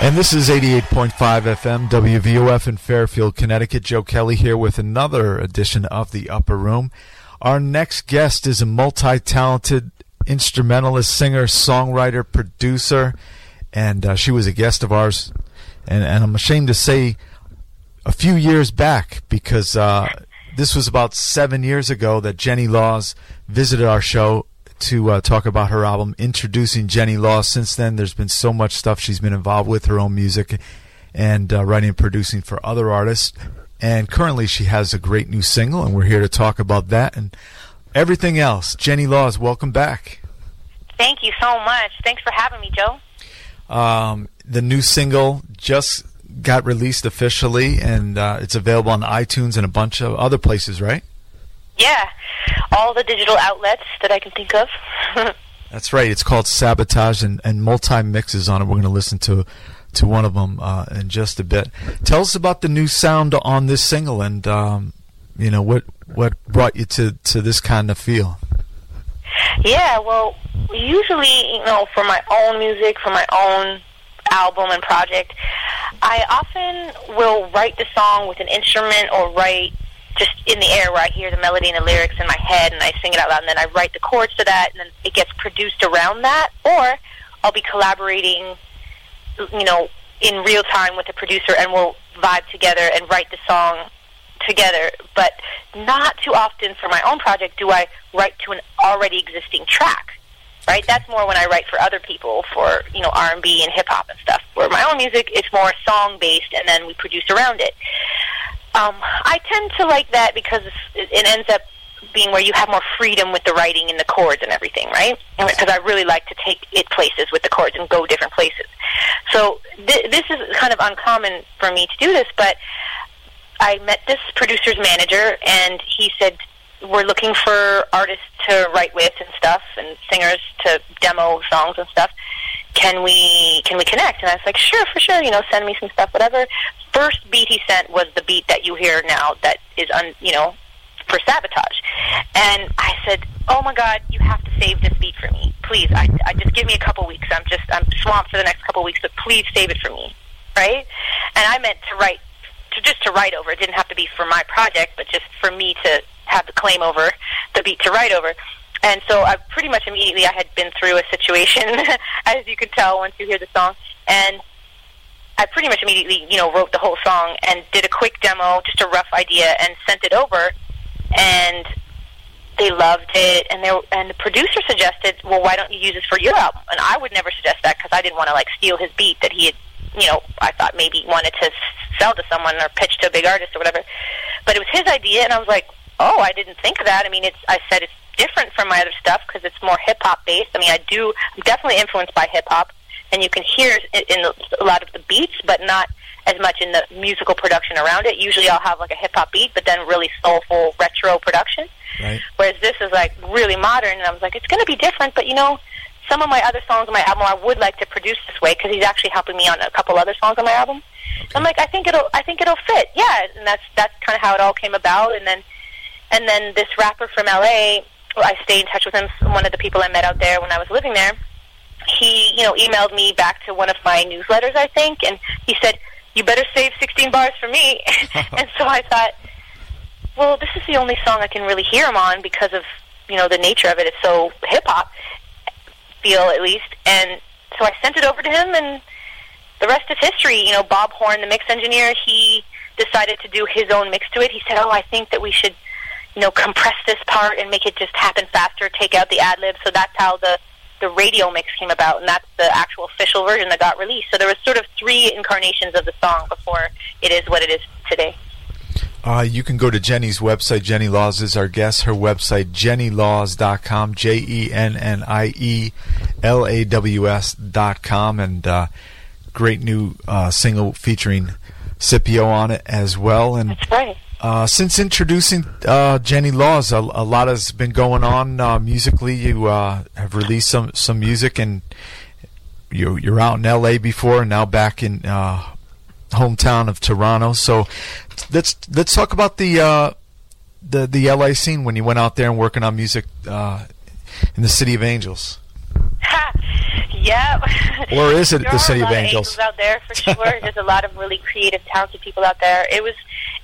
And this is 88.5 FM WVOF in Fairfield, Connecticut. Joe Kelly here with another edition of The Upper Room. Our next guest is a multi talented instrumentalist, singer, songwriter, producer, and uh, she was a guest of ours. And, and, I'm ashamed to say a few years back because uh, this was about seven years ago that Jennie Laws visited our show to uh, talk about her album, introducing Jennie Law. Since then, there's been so much stuff she's been involved with her own music and uh, writing and producing for other artists. And currently, she has a great new single, and we're here to talk about that and everything else. Jennie Laws, welcome back. Thank you so much. Thanks for having me, Joe. Um, the new single just got released officially, and uh, it's available on iTunes and a bunch of other places, right? Yeah, all the digital outlets that I can think of. That's right. It's called Sabotage and, and multi mixes on it. We're going to listen to to one of them uh, in just a bit. Tell us about the new sound on this single, and um, you know what what brought you to to this kind of feel. Yeah, well, usually, you know, for my own music, for my own album and project, I often will write the song with an instrument or write just in the air where I hear the melody and the lyrics in my head and I sing it out loud and then I write the chords to that and then it gets produced around that. Or I'll be collaborating you know in real time with the producer and we'll vibe together and write the song together. But not too often for my own project do I write to an already existing track right? That's more when I write for other people for you know R&B and hip hop and stuff. Where my own music it's more song based and then we produce around it um, I tend to like that because it ends up being where you have more freedom with the writing and the chords and everything, right? Because I really like to take it places with the chords and go different places. So th- this is kind of uncommon for me to do this, but I met this producer's manager, and he said we're looking for artists to write with and stuff, and singers to demo songs and stuff can we can we connect? And I was like, sure, for sure. You know, send me some stuff, whatever. First beat he sent was the beat that you hear now. That is, un, you know, for sabotage. And I said, oh my God, you have to save this beat for me, please. I, I just give me a couple weeks. I'm just I'm swamped for the next couple weeks, but please save it for me, right? And I meant to write to just to write over. It didn't have to be for my project, but just for me to have the claim over the beat to write over and so I pretty much immediately I had been through a situation, as you could tell once you hear the song, and I pretty much immediately, you know, wrote the whole song and did a quick demo, just a rough idea, and sent it over, and they loved it, and they and the producer suggested, well, why don't you use this for your album? And I would never suggest that because I didn't want to like steal his beat that he had, you know, I thought maybe wanted to sell to someone or pitch to a big artist or whatever. But it was his idea, and I was like, oh, I didn't think of that. I mean, it's I said it's different from my other stuff because it's more hip hop based. I mean, I do I'm definitely influenced by hip hop, and you can hear it in a lot of the beats, but not as much in the musical production around it. Usually, I'll have like a hip hop beat, but then really soulful retro production. Right. Whereas this is like really modern, and I was like, it's going to be different, but you know. Some of my other songs on my album, I would like to produce this way because he's actually helping me on a couple other songs on my album. Okay. I'm like, I think it'll, I think it'll fit. Yeah, and that's that's kind of how it all came about. And then, and then this rapper from LA, I stay in touch with him. One of the people I met out there when I was living there, he, you know, emailed me back to one of my newsletters, I think, and he said, "You better save 16 bars for me." and so I thought, well, this is the only song I can really hear him on because of you know the nature of it. It's so hip hop feel at least, and so I sent it over to him, and the rest is history. You know, Bob Horn, the mix engineer, he decided to do his own mix to it. He said, "Oh, I think that we should." You know, compress this part and make it just happen faster, take out the ad libs. So that's how the the radio mix came about, and that's the actual official version that got released. So there was sort of three incarnations of the song before it is what it is today. Uh, you can go to Jennie's website. Jennie Laws is our guest. Her website, jennielaws.com, J E N N I E L A W S.com. And uh, great new uh, single featuring Scipio on it as well. And That's right. Uh, since introducing uh, Jennie Laws, a, a, lot has been going on uh, musically. You uh, have released some, some music, and you, you're out in L.A. before, and now back in uh, hometown of Toronto. So let's let's talk about the uh, the the L.A. scene when you went out there and working on music in the City of Angels. Yeah. Or is it the City of Angels? Of angels out there for sure. There's a lot of really creative, talented people out there. It was,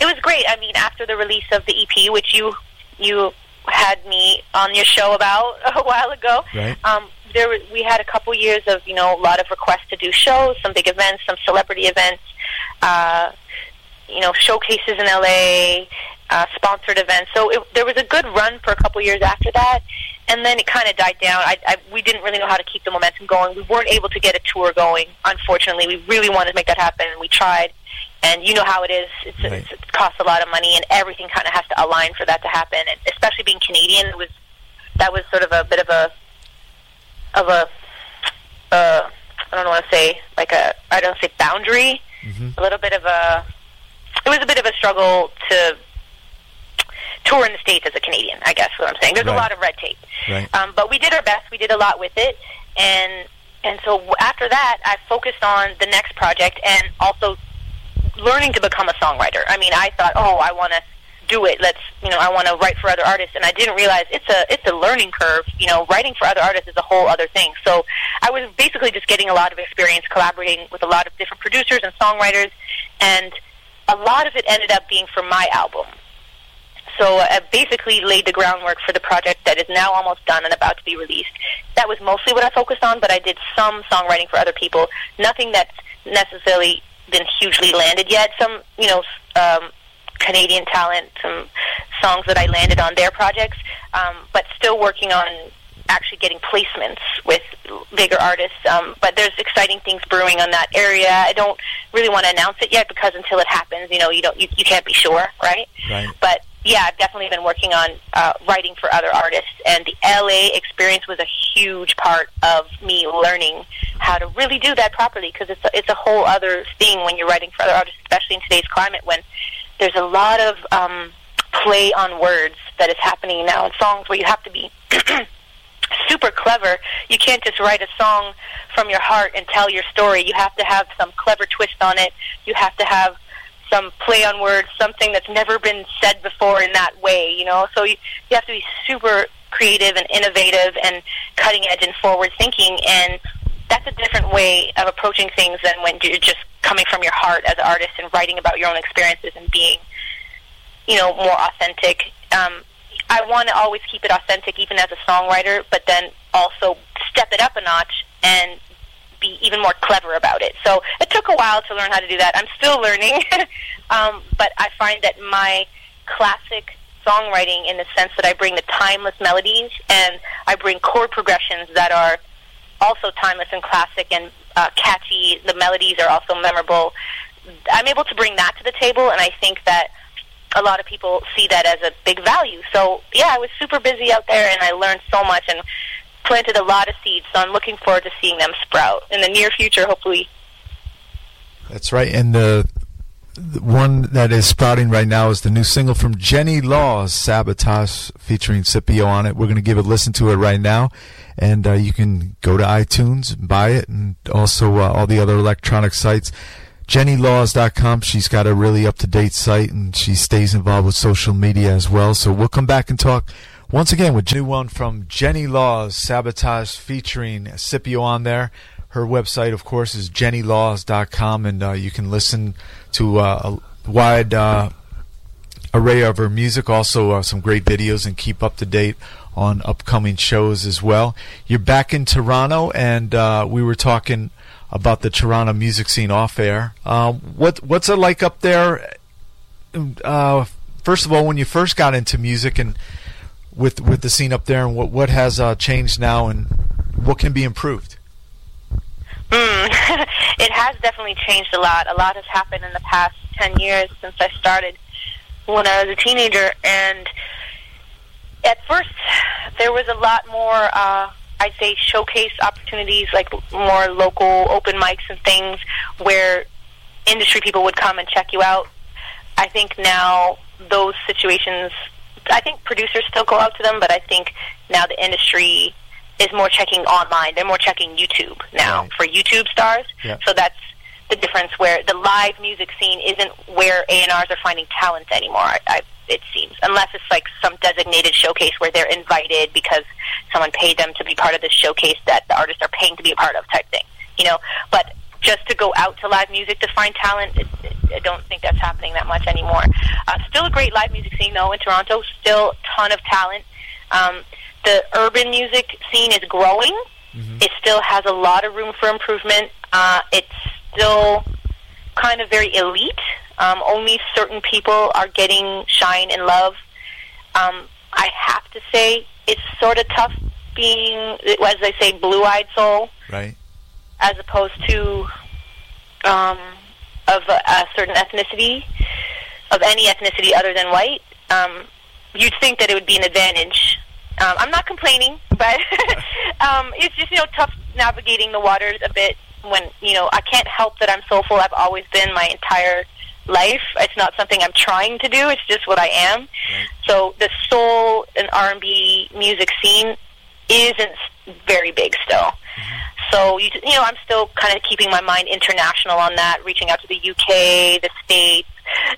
it was great. I mean, after the release of the EP, which you you had me on your show about a while ago, Right. um, there we had a couple years of you know a lot of requests to do shows, some big events, some celebrity events, uh, you know showcases in LA, uh, sponsored events. So it, there was a good run for a couple years after that, and then it kind of died down. I, I, we didn't really know how to keep the momentum going. We weren't able to get a tour going. Unfortunately, we really wanted to make that happen, and we tried. And you know how it is. It's, Right. it's, it costs a lot of money, and everything kind of has to align for that to happen. And especially being Canadian, it was that was sort of a bit of a of a uh, I don't want to say like a I don't say boundary, Mhm. a little bit of a it was a bit of a struggle to tour in the states as a Canadian. I guess is what I'm saying. There's Right. a lot of red tape, Right. um, but we did our best. We did a lot with it, and and so after that, I focused on the next project and also learning to become a songwriter. I mean, I thought, oh, I want to do it. Let's, you know, I want to write for other artists, and I didn't realize it's a it's a learning curve. You know, writing for other artists is a whole other thing. So I was basically just getting a lot of experience collaborating with a lot of different producers and songwriters, and a lot of it ended up being for my album. So I basically laid the groundwork for the project that is now almost done and about to be released. That was mostly what I focused on, but I did some songwriting for other people. Nothing that's necessarily been hugely landed yet. Some, you know, um, Canadian talent, some songs that I landed on their projects, um, but still working on actually getting placements with bigger artists. Um, but there's exciting things brewing on that area. I don't really want to announce it yet because until it happens, you know, you don't, you, you can't be sure, right? Right. But yeah, I've definitely been working on uh, writing for other artists, and the LA experience was a huge part of me learning how to really do that properly because it's a, it's a whole other thing when you're writing for other artists, especially in today's climate when there's a lot of um, play on words that is happening now in songs where you have to be super clever. You can't just write a song from your heart and tell your story. You have to have some clever twist on it. You have to have some play on words, something that's never been said before in that way, you know? So you, you have to be super creative and innovative and cutting edge and forward thinking and that's a different way of approaching things than when you're just coming from your heart as an artist and writing about your own experiences and being, you know, more authentic. Um, I want to always keep it authentic, even as a songwriter, but then also step it up a notch and be even more clever about it. So it took a while to learn how to do that. I'm still learning, um, but I find that my classic songwriting, in the sense that I bring the timeless melodies and I bring chord progressions that are also timeless and classic and uh, catchy. The melodies are also memorable. I'm able to bring that to the table, and I think that a lot of people see that as a big value. So yeah, I was super busy out there, and I learned so much and planted a lot of seeds. So I'm looking forward to seeing them sprout in the near future, hopefully. That's right. And the, the one that is sprouting right now is the new single from Jennie Laws, Sabotage, featuring Scipio on it. We're going to give a listen to it right now. And uh, you can go to iTunes buy it and also uh, all the other electronic sites. JennieLaws.com. She's got a really up to date site and she stays involved with social media as well. So we'll come back and talk once again with new one from Jennie Laws, Sabotage, featuring Scipio on there. Her website, of course, is jennielaws.com, and uh, you can listen to uh, a wide uh, array of her music, also uh, some great videos, and keep up to date on upcoming shows as well. You're back in Toronto, and uh, we were talking about the Toronto music scene off air. Um, what what's it like up there? Uh, first of all, when you first got into music, and with with the scene up there, and what what has uh, changed now, and what can be improved? Mm. it has definitely changed a lot. A lot has happened in the past 10 years since I started when I was a teenager. And at first, there was a lot more, uh, I'd say, showcase opportunities, like more local open mics and things where industry people would come and check you out. I think now those situations, I think producers still go out to them, but I think now the industry is more checking online. They're more checking YouTube now Right. for YouTube stars. Yeah. So that's the difference where the live music scene isn't where A&Rs are finding talent anymore. I, I It seems, unless it's like some designated showcase where they're invited because someone paid them to be part of this showcase that the artists are paying to be a part of, type thing. You know, but just to go out to live music to find talent, it, it, I don't think that's happening that much anymore. Uh, still a great live music scene though in Toronto. Still a ton of talent. Um, the urban music scene is growing. Mm-hmm. It still has a lot of room for improvement. Uh, it's still kind of very elite. Um, only certain people are getting shine and love. Um, I have to say, it's sort of tough being, as they say, blue-eyed soul. Right. As opposed to um, of a, a certain ethnicity, of any ethnicity other than white. Um, you'd think that it would be an advantage. Um, I'm not complaining, but um, it's just you know tough navigating the waters a bit when you know I can't help that I'm soulful. I've always been my entire life. It's not something I'm trying to do. It's just what I am. Right. So the soul and R&B music scene isn't very big still. So you you know I'm still kind of keeping my mind international on that, reaching out to the UK, the states,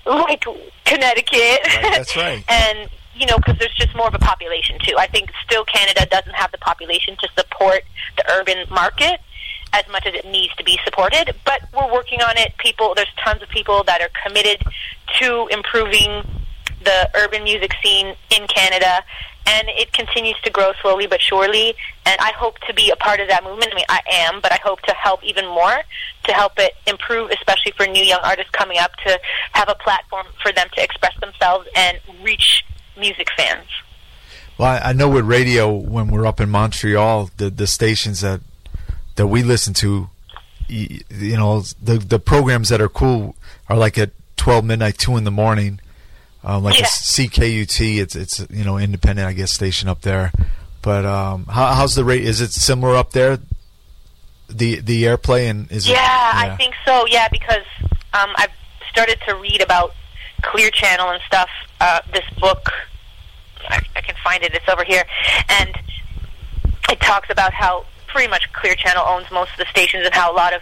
like Connecticut. Right, that's right. and you know because there's just more of a population too. I think still Canada doesn't have the population to support the urban market as much as it needs to be supported, but we're working on it. People, there's tons of people that are committed to improving the urban music scene in Canada, and it continues to grow slowly but surely. And I hope to be a part of that movement. I mean, I am, but I hope to help even more to help it improve, especially for new young artists coming up to have a platform for them to express themselves and reach music fans. Well, I know with radio, when we're up in Montreal, the the stations that that we listen to, you, you know, the the programs that are cool are like at twelve midnight, two in the morning, um, like yeah. a CKUT. It's it's you know independent, I guess, station up there. But um, how, how's the rate? Is it similar up there? The the airplay and is yeah, it, yeah, I think so. Yeah, because um, I've started to read about Clear Channel and stuff. Uh, this book, I, I can find it. It's over here, and it talks about how pretty much Clear Channel owns most of the stations and how a lot of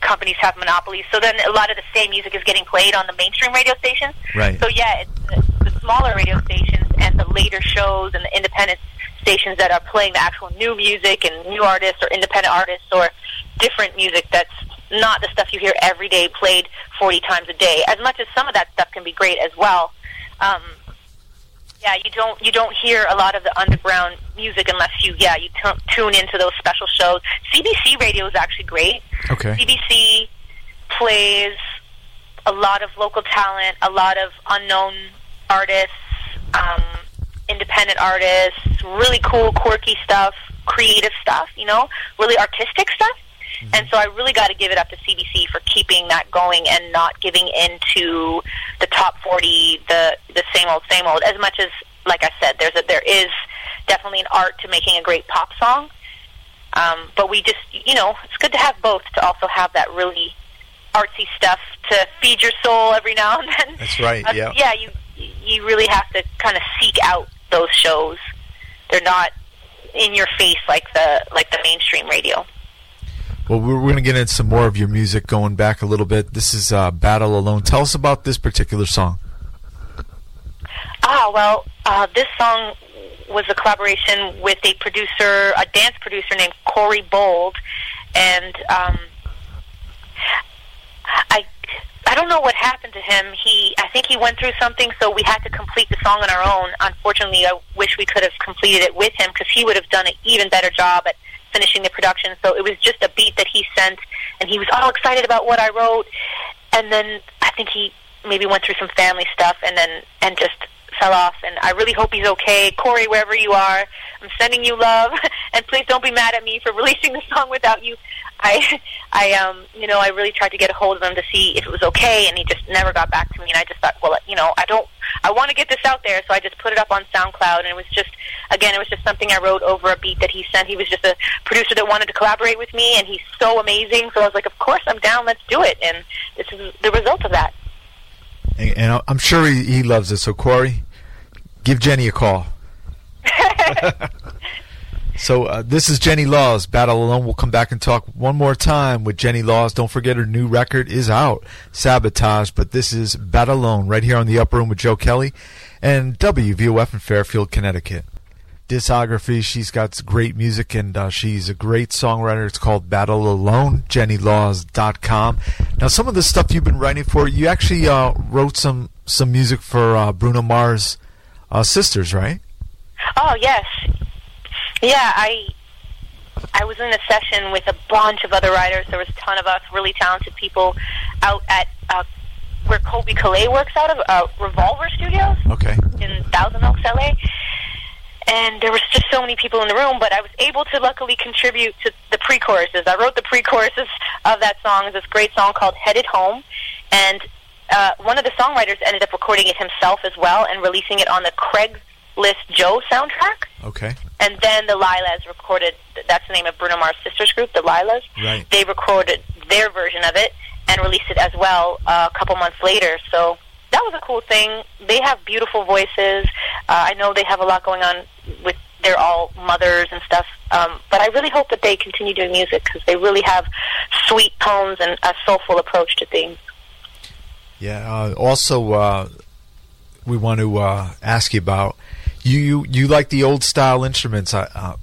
companies have monopolies. So then a lot of the same music is getting played on the mainstream radio stations. Right. So yeah, it's the, the smaller radio stations and the later shows and the independent stations that are playing the actual new music and new artists or independent artists or different music that's not the stuff you hear every day played 40 times a day. As much as some of that stuff can be great as well. Um, yeah, you don't you don't hear a lot of the underground music unless you yeah you t- tune into those special shows. CBC radio is actually great. Okay. CBC plays a lot of local talent, a lot of unknown artists, um, independent artists, really cool, quirky stuff, creative stuff. You know, really artistic stuff. Mm-hmm. And so I really got to give it up to CBC for keeping that going and not giving in to the top 40, the the same old, same old. As much as, like I said, there's a, there is definitely an art to making a great pop song. Um, but we just, you know, it's good to have both to also have that really artsy stuff to feed your soul every now and then. That's right. Uh, yeah. Yeah. You you really have to kind of seek out those shows. They're not in your face like the like the mainstream radio. Well, we're, going to get into some more of your music going back a little bit. This is uh, Battle Alone. Tell us about this particular song. Ah, well, uh, this song was a collaboration with a producer, a dance producer named Corey Bold, and um, I I don't know what happened to him. He I think he went through something, so we had to complete the song on our own. Unfortunately, I wish we could have completed it with him because he would have done an even better job at finishing the production. So it was just a beat that he sent, and he was all excited about what I wrote. And then I think he maybe went through some family stuff, and then and just fell off. And I really hope he's okay, Corey, wherever you are. I'm sending you love, and please don't be mad at me for releasing the song without you. I, I, um, you know, I really tried to get a hold of him to see if it was okay, and he just never got back to me. And I just thought, well, you know, I don't, I want to get this out there, so I just put it up on SoundCloud, and it was just, again, it was just something I wrote over a beat that he sent. He was just a producer that wanted to collaborate with me, and he's so amazing. So I was like, of course, I'm down. Let's do it. And this is the result of that. And, and I'm sure he, he loves it. So Corey, give Jennie a call. So uh, this is Jennie Laws, Battle Alone. We'll come back and talk one more time with Jennie Laws. Don't forget her new record is out, Sabotage. But this is Battle Alone right here on the Upper Room with Joe Kelly and WVOF in Fairfield, Connecticut. Discography, she's got great music and uh, she's a great songwriter. It's called Battle Alone, JennieLaws.com. Now, some of the stuff you've been writing for, you actually uh, wrote some, some music for uh, Bruno Mars' uh, sisters, right? Oh, yes. Yeah, I I was in a session with a bunch of other writers. There was a ton of us, really talented people, out at uh, where Colbie Caillat works out of, uh, Revolver Studios. Okay. In Thousand Oaks, LA. And there was just so many people in the room, but I was able to luckily contribute to the pre-choruses. I wrote the pre-choruses of that song. It's this great song called "Headed Home," and uh, one of the songwriters ended up recording it himself as well and releasing it on the Craigslist Joe soundtrack. Okay. And then the Lylas recorded. That's the name of Bruno Mars' sisters group, the Lylas. Right. They recorded their version of it and released it as well uh, a couple months later. So that was a cool thing. They have beautiful voices. Uh, I know they have a lot going on with. They're all mothers and stuff. Um, but I really hope that they continue doing music because they really have sweet tones and a soulful approach to things. Yeah. Uh, also, uh, we want to uh, ask you about you, you. You like the old style instruments? I uh,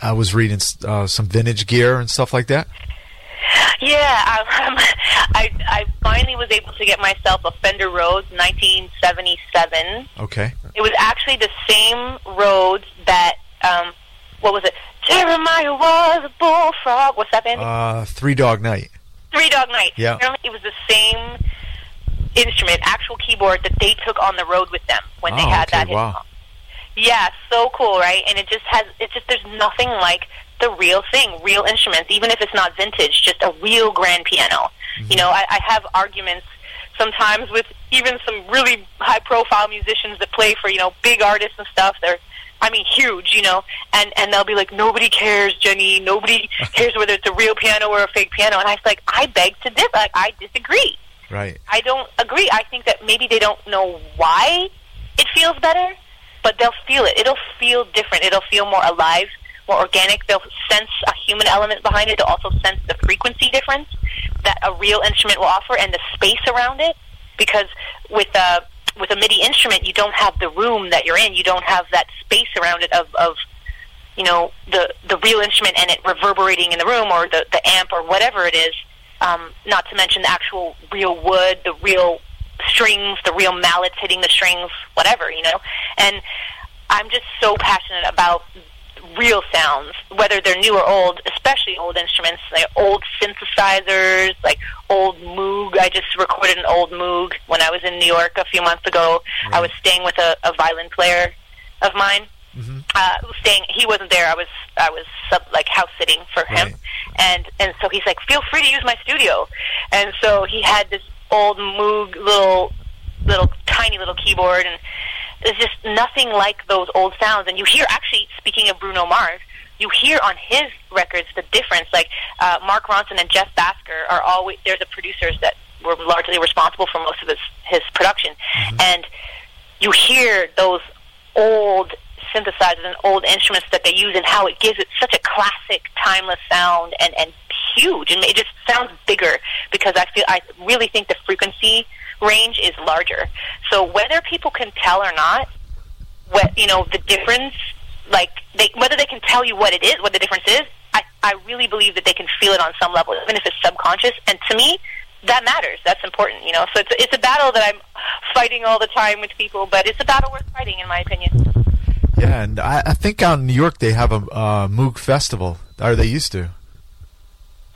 I was reading uh, some vintage gear and stuff like that. Yeah, I, I I finally was able to get myself a Fender Rhodes 1977. Okay. It was actually the same Rhodes that um, what was it? Jeremiah was a bullfrog. What's that band? Uh, Three Dog Night. Three Dog Night. Yeah. It was the same instrument, actual keyboard that they took on the road with them when they Oh, had okay, that. hit wow. Yeah, so cool, right? And it just has. It just there's nothing like the real thing, real instruments, even if it's not vintage, just a real grand piano. Mm-hmm. You know, I, I have arguments sometimes with even some really high profile musicians that play for, you know, big artists and stuff. They're I mean huge, you know, and and they'll be like, Nobody cares, Jennie, nobody cares whether it's a real piano or a fake piano and I was like, I beg to differ like I disagree. Right. I don't agree. I think that maybe they don't know why it feels better, but they'll feel it. It'll feel different. It'll feel more alive, more organic. They'll sense a human element behind it. They'll also sense the frequency difference that a real instrument will offer and the space around it. Because with a with a MIDI instrument, you don't have the room that you're in. You don't have that space around it of, of you know the the real instrument and it reverberating in the room or the the amp or whatever it is. Um, not to mention the actual real wood, the real strings, the real mallets hitting the strings, whatever you know. And I'm just so passionate about real sounds, whether they're new or old, especially old instruments, like old synthesizers, like old Moog. I just recorded an old Moog when I was in New York a few months ago. I was staying with a, a violin player of mine. Mm-hmm. Uh, staying, he wasn't there. I was, I was sub, like house sitting for him, Right. and and so he's like, "Feel free to use my studio." And so he had this old Moog little, little tiny little keyboard, and there's just nothing like those old sounds. And you hear, actually, speaking of Bruno Mars, you hear on his records the difference. Like uh, Mark Ronson and Jeff Bhasker are always they're the producers that were largely responsible for most of his his production, and you hear those old synthesizers and old instruments that they use and how it gives it such a classic, timeless sound and and huge, and it just sounds bigger because I feel I really think the frequency range is larger. So whether people can tell or not, what you know the difference, like they whether they can tell you what it is, what the difference is, I I really believe that they can feel it on some level, even if it's subconscious. And to me, that matters. That's important, you know. So it's it's a battle that I'm fighting all the time with people, but it's a battle worth fighting, in my opinion. Yeah, and I, I think out in New York they have a uh, Moog festival, or they used to.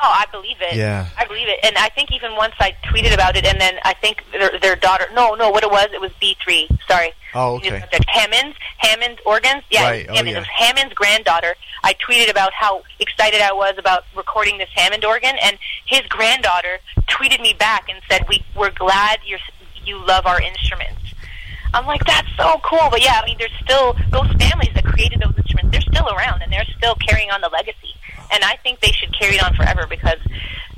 Oh, I believe it. Yeah. I believe it. And I think even once I tweeted about it, and then I think their, their daughter. No, no, what it was, it was B three. Sorry. Oh, okay. subject. Hammond's organs. Yeah, Right, oh, it oh, yeah. Hammond's granddaughter. I tweeted about how excited I was about recording this Hammond organ, and his granddaughter tweeted me back and said, "We we're glad you're you love our instruments." I'm like, that's so cool. But yeah, I mean, there's still those families that created those instruments. They're still around, and they're still carrying on the legacy. And I think they should carry it on forever because,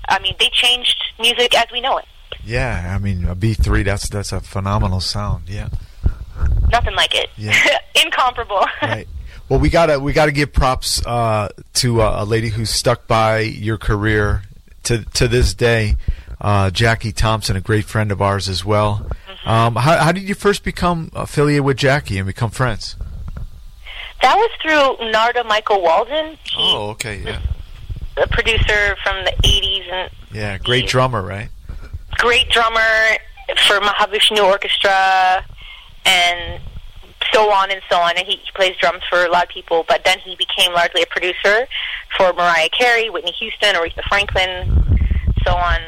I mean, they changed music as we know it. Yeah, I mean a B three. That's that's a phenomenal sound. Yeah. Nothing like it. Yeah. Incomparable. Right. Well, we gotta we gotta give props uh, to uh, a lady who stuck by your career to to this day. Uh, Jackie Thompson, a great friend of ours as well. Mm-hmm. Um, how, how did you first become affiliated with Jackie and become friends? That was through Narada Michael Walden. He oh, okay, yeah. A producer from the '80s and yeah, great drummer, right? Great drummer for Mahavishnu Orchestra and so on and so on. And he, he plays drums for a lot of people, but then he became largely a producer for Mariah Carey, Whitney Houston, Aretha Franklin, so on.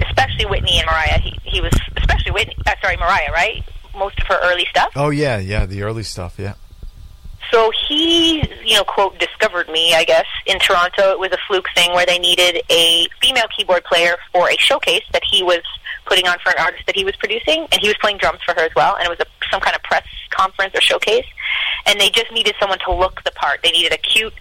Especially Whitney and Mariah. He he was especially Whitney. Uh, sorry, Mariah, right? Most of her early stuff. Oh yeah, yeah, the early stuff, yeah. So he, you know, quote, discovered me, I guess, in Toronto. It was a fluke thing where they needed a female keyboard player for a showcase that he was putting on for an artist that he was producing, and he was playing drums for her as well. And it was a, some kind of press conference or showcase, and they just needed someone to look the part. They needed a cute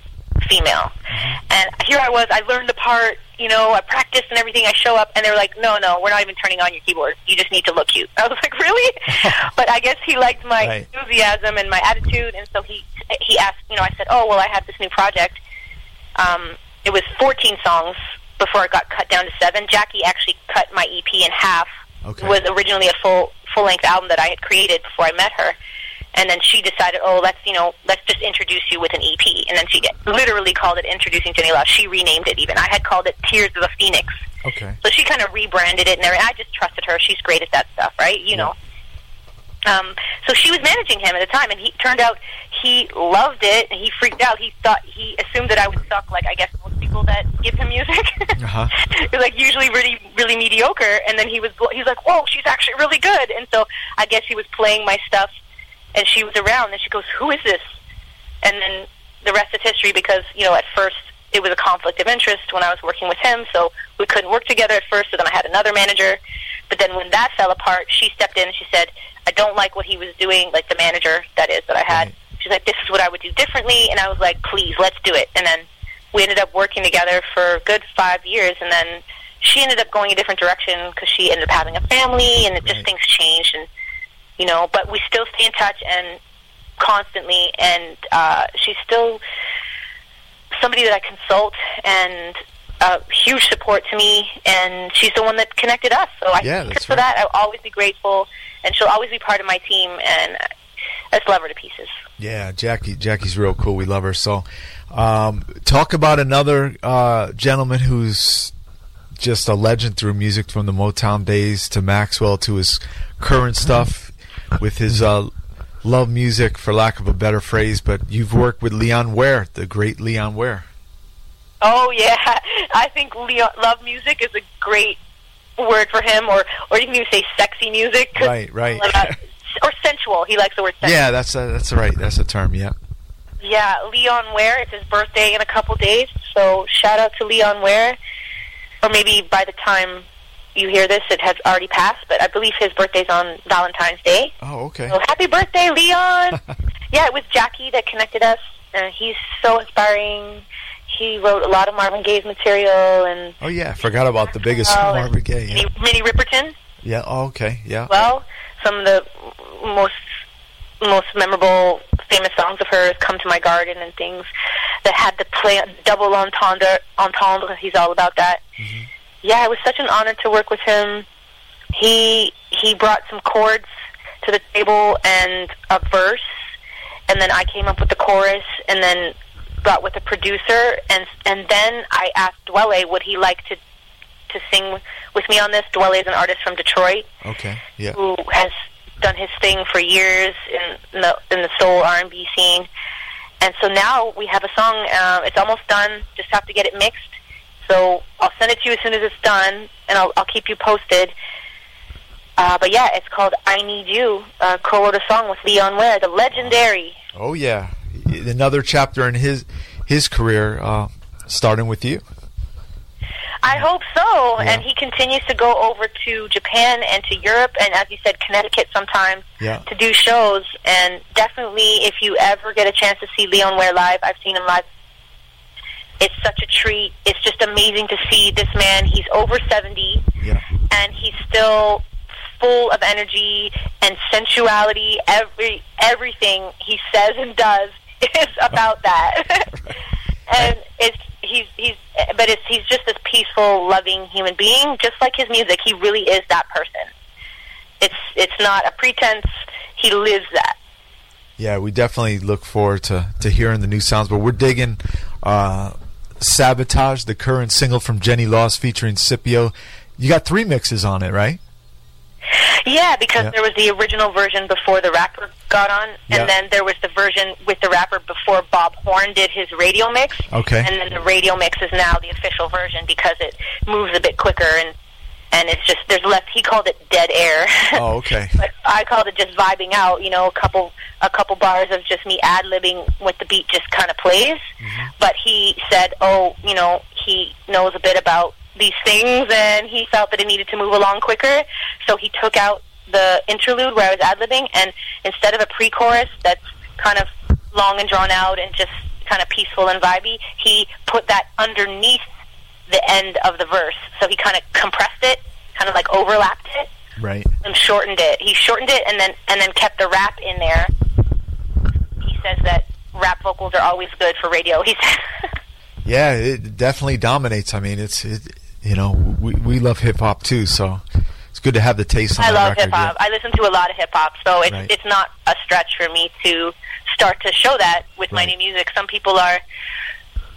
female, mm-hmm. and here I was. I learned the part. You know, I practiced and everything. I show up, and they're like, "No, no, we're not even turning on your keyboard. You just need to look cute." I was like, "Really?" but I guess he liked my right. enthusiasm and my attitude, and so he he asked. You know, I said, "Oh, well, I have this new project." Um, it was 14 songs before it got cut down to seven. Jackie actually cut my EP in half. Okay. It was originally a full full length album that I had created before I met her. And then she decided, oh, let's you know, let's just introduce you with an EP. And then she literally called it Introducing Jennie Love. She renamed it even. I had called it Tears of a Phoenix. Okay. So she kind of rebranded it, and everything. I just trusted her. She's great at that stuff, right? You yeah. know. Um, so she was managing him at the time, and he turned out he loved it, and he freaked out. He thought he assumed that I would suck, like I guess most people that give him music. uh-huh. it was like usually really, really mediocre, and then he was he's like, "Whoa, she's actually really good." And so I guess he was playing my stuff, and she was around, and she goes, "Who is this?" And then the rest is history, because you know at first it was a conflict of interest when I was working with him, so we couldn't work together at first. So then I had another manager, but then when that fell apart, she stepped in and she said I don't like what he was doing, like the manager that is that I had. Right. She's like, this is what I would do differently, and I was like, please, let's do it. And then we ended up working together for a good five years, and then she ended up going a different direction because she ended up having a family, and it just things changed, and you know. But we still stay in touch and constantly, and uh, she's still somebody that I consult and a huge support to me, and she's the one that connected us. So I yeah, think for right. that, I'll always be grateful and she'll always be part of my team, and I just love her to pieces. Yeah, Jackie. Jackie's real cool. We love her. So, um, talk about another uh, gentleman who's just a legend through music from the Motown days to Maxwell to his current stuff with his uh, love music, for lack of a better phrase. But you've worked with Leon Ware, the great Leon Ware. Oh yeah, I think Leon, love music is a great word for him, or or you can even say sexy music. Right, right. or sensual. He likes the word sensual. Yeah, that's a, that's right. That's a term. Yeah. Yeah, Leon Ware. It's his birthday in a couple days, so shout out to Leon Ware. Or maybe by the time you hear this, it has already passed. But I believe his birthday's on Valentine's Day. Oh, okay. So happy birthday, Leon! yeah, it was Jackie that connected us. Uh, he's so inspiring he wrote a lot of Marvin Gaye's material and oh yeah, I forgot about the biggest Marvin Gaye. Yeah. Minnie, Riperton. Yeah. Oh, okay. Yeah. Well, some of the most most memorable, famous songs of hers, "Come to My Garden" and things that had the play double entendre. Entendre. He's all about that. Mm-hmm. Yeah, it was such an honor to work with him. He he brought some chords to the table and a verse, and then I came up with the chorus, and then got with a producer, and and then I asked Dwele would he like to to sing with me on this. Dwele is an artist from Detroit. Okay. Yeah. Who has done his thing for years in the in the soul R and B scene, and so now we have a song. Uh, it's almost done. Just have to get it mixed. So I'll send it to you as soon as it's done, and I'll I'll keep you posted. Uh, but yeah, it's called "I Need You." Uh, co-wrote a song with Leon Ware, the legendary. Oh yeah, another chapter in his his career, uh, starting with you. I hope so. Yeah. And he continues to go over to Japan and to Europe, and as you said, Connecticut sometimes yeah. to do shows. And definitely, if you ever get a chance to see Leon Ware live, I've seen him live. It's such a treat. It's just amazing to see this man. He's over 70, yeah. and he's still full of energy and sensuality. Every everything he says and does is about that. and it's he's he's but it's he's just this peaceful, loving human being, just like his music. He really is that person. It's it's not a pretense. He lives that. Yeah, we definitely look forward to, to hearing the new sounds, but we're digging uh, Sabotage, the current single from Jennie Laws featuring Scipio. You got three mixes on it, right? Yeah, because yeah. there was the original version before the rapper got on, and yeah. then there was the version with the rapper before Bob Horn did his radio mix. Okay. And then the radio mix is now the official version because it moves a bit quicker and and it's just there's less. He called it dead air. Oh, okay. but I called it just vibing out. You know, a couple a couple bars of just me ad libbing with the beat just kind of plays. Mm-hmm. But he said, oh, you know, he knows a bit about these things, and he felt that it needed to move along quicker, so he took out the interlude where I was ad libbing, and instead of a pre-chorus that's kind of long and drawn out and just kind of peaceful and vibey, he put that underneath the end of the verse. So he kind of compressed it, kind of like overlapped it, right, and shortened it. He shortened it and then and then kept the rap in there. He says that rap vocals are always good for radio. He said. yeah, it definitely dominates. I mean, it's it, you know we we love hip hop too, so it's good to have the taste. On I love hip hop. Yeah. I listen to a lot of hip hop, so it's right. it's not a stretch for me to start to show that with right. my new music. Some people are,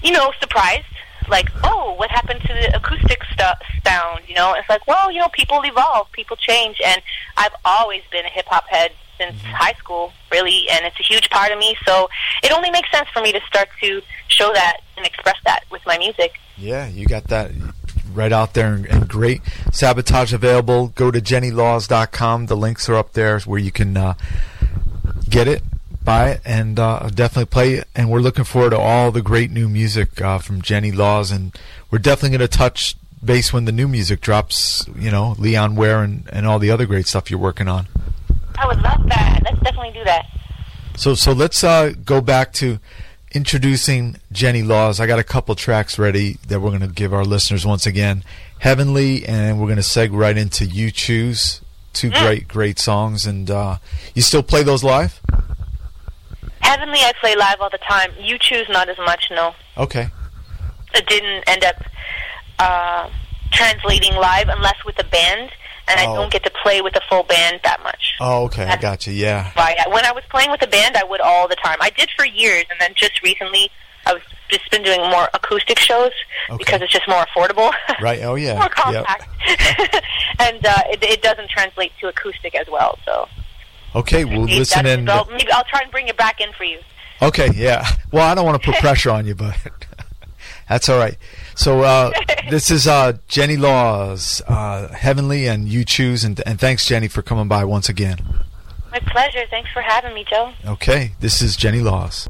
you know, surprised like, oh, what happened to the acoustic st- sound? You know, it's like, well, you know, people evolve, people change, and I've always been a hip hop head since mm-hmm. high school, really, and it's a huge part of me. So it only makes sense for me to start to show that and express that with my music. Yeah, you got that right out there and, and great. Sabotage available. Go to jennielaws.com. The links are up there where you can uh, get it buy it and uh, definitely play it. And we're looking forward to all the great new music uh, from Jennie Laws, and we're definitely going to touch base when the new music drops. You know, Leon Ware and, and all the other great stuff you're working on. I would love that. Let's definitely do that. So so let's uh, go back to introducing Jennie Laws. I got a couple tracks ready that we're going to give our listeners once again. Heavenly, and we're going to seg right into You Choose. Two mm. great, great songs. And uh, you still play those live? Heavenly, I play live all the time. You choose not as much, no. Okay. It didn't end up uh, translating live unless with a band, and oh. I don't get to play with a full band that much. Oh, okay, That's I got you. Yeah. Why? When I was playing with a band, I would all the time. I did for years, and then just recently, I was just been doing more acoustic shows okay. because it's just more affordable. Right. Oh yeah. more compact, yep. and uh, it, it doesn't translate to acoustic as well. So. Okay, we'll listen in. I'll, maybe I'll try and bring it back in for you. Okay, yeah. Well, I don't want to put pressure on you, but that's all right. So uh, this is uh, Jennie Laws, uh, Heavenly, and you choose. And, and thanks, Jennie, for coming by once again. My pleasure. Thanks for having me, Joe. Okay, this is Jennie Laws.